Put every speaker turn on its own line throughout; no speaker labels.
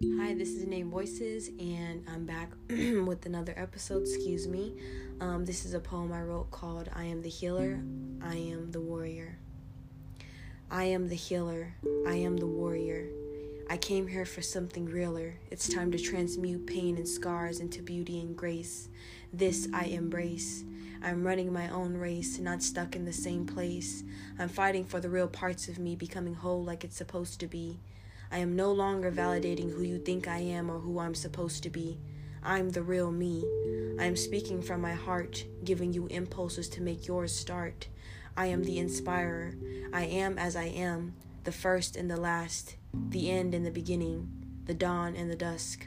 this is Name Voices, and I'm back with another episode. Excuse me. Um, this is a poem I wrote called I Am the Healer, I Am the Warrior. I am the healer, I am the warrior. I came here for something realer. It's time to transmute pain and scars into beauty and grace. This I embrace. I'm running my own race, not stuck in the same place. I'm fighting for the real parts of me becoming whole like it's supposed to be. I am no longer validating who you think I am or who I'm supposed to be. I'm the real me. I am speaking from my heart, giving you impulses to make yours start. I am the inspirer. I am as I am, the first and the last, the end and the beginning, the dawn and the dusk.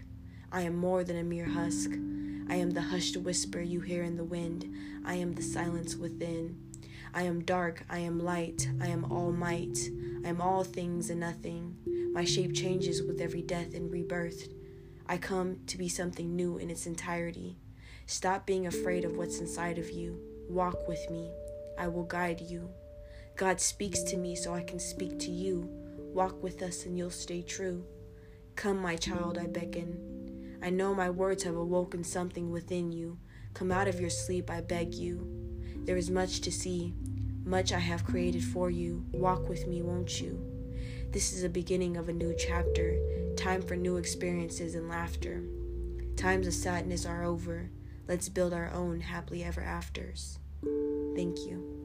I am more than a mere husk. I am the hushed whisper you hear in the wind. I am the silence within. I am dark, I am light, I am all might, I am all things and nothing. My shape changes with every death and rebirth. I come to be something new in its entirety. Stop being afraid of what's inside of you. Walk with me. I will guide you. God speaks to me so I can speak to you. Walk with us and you'll stay true. Come, my child, I beckon. I know my words have awoken something within you. Come out of your sleep, I beg you. There is much to see, much I have created for you. Walk with me, won't you? This is the beginning of a new chapter, time for new experiences and laughter. Times of sadness are over. Let's build our own happily ever afters. Thank you.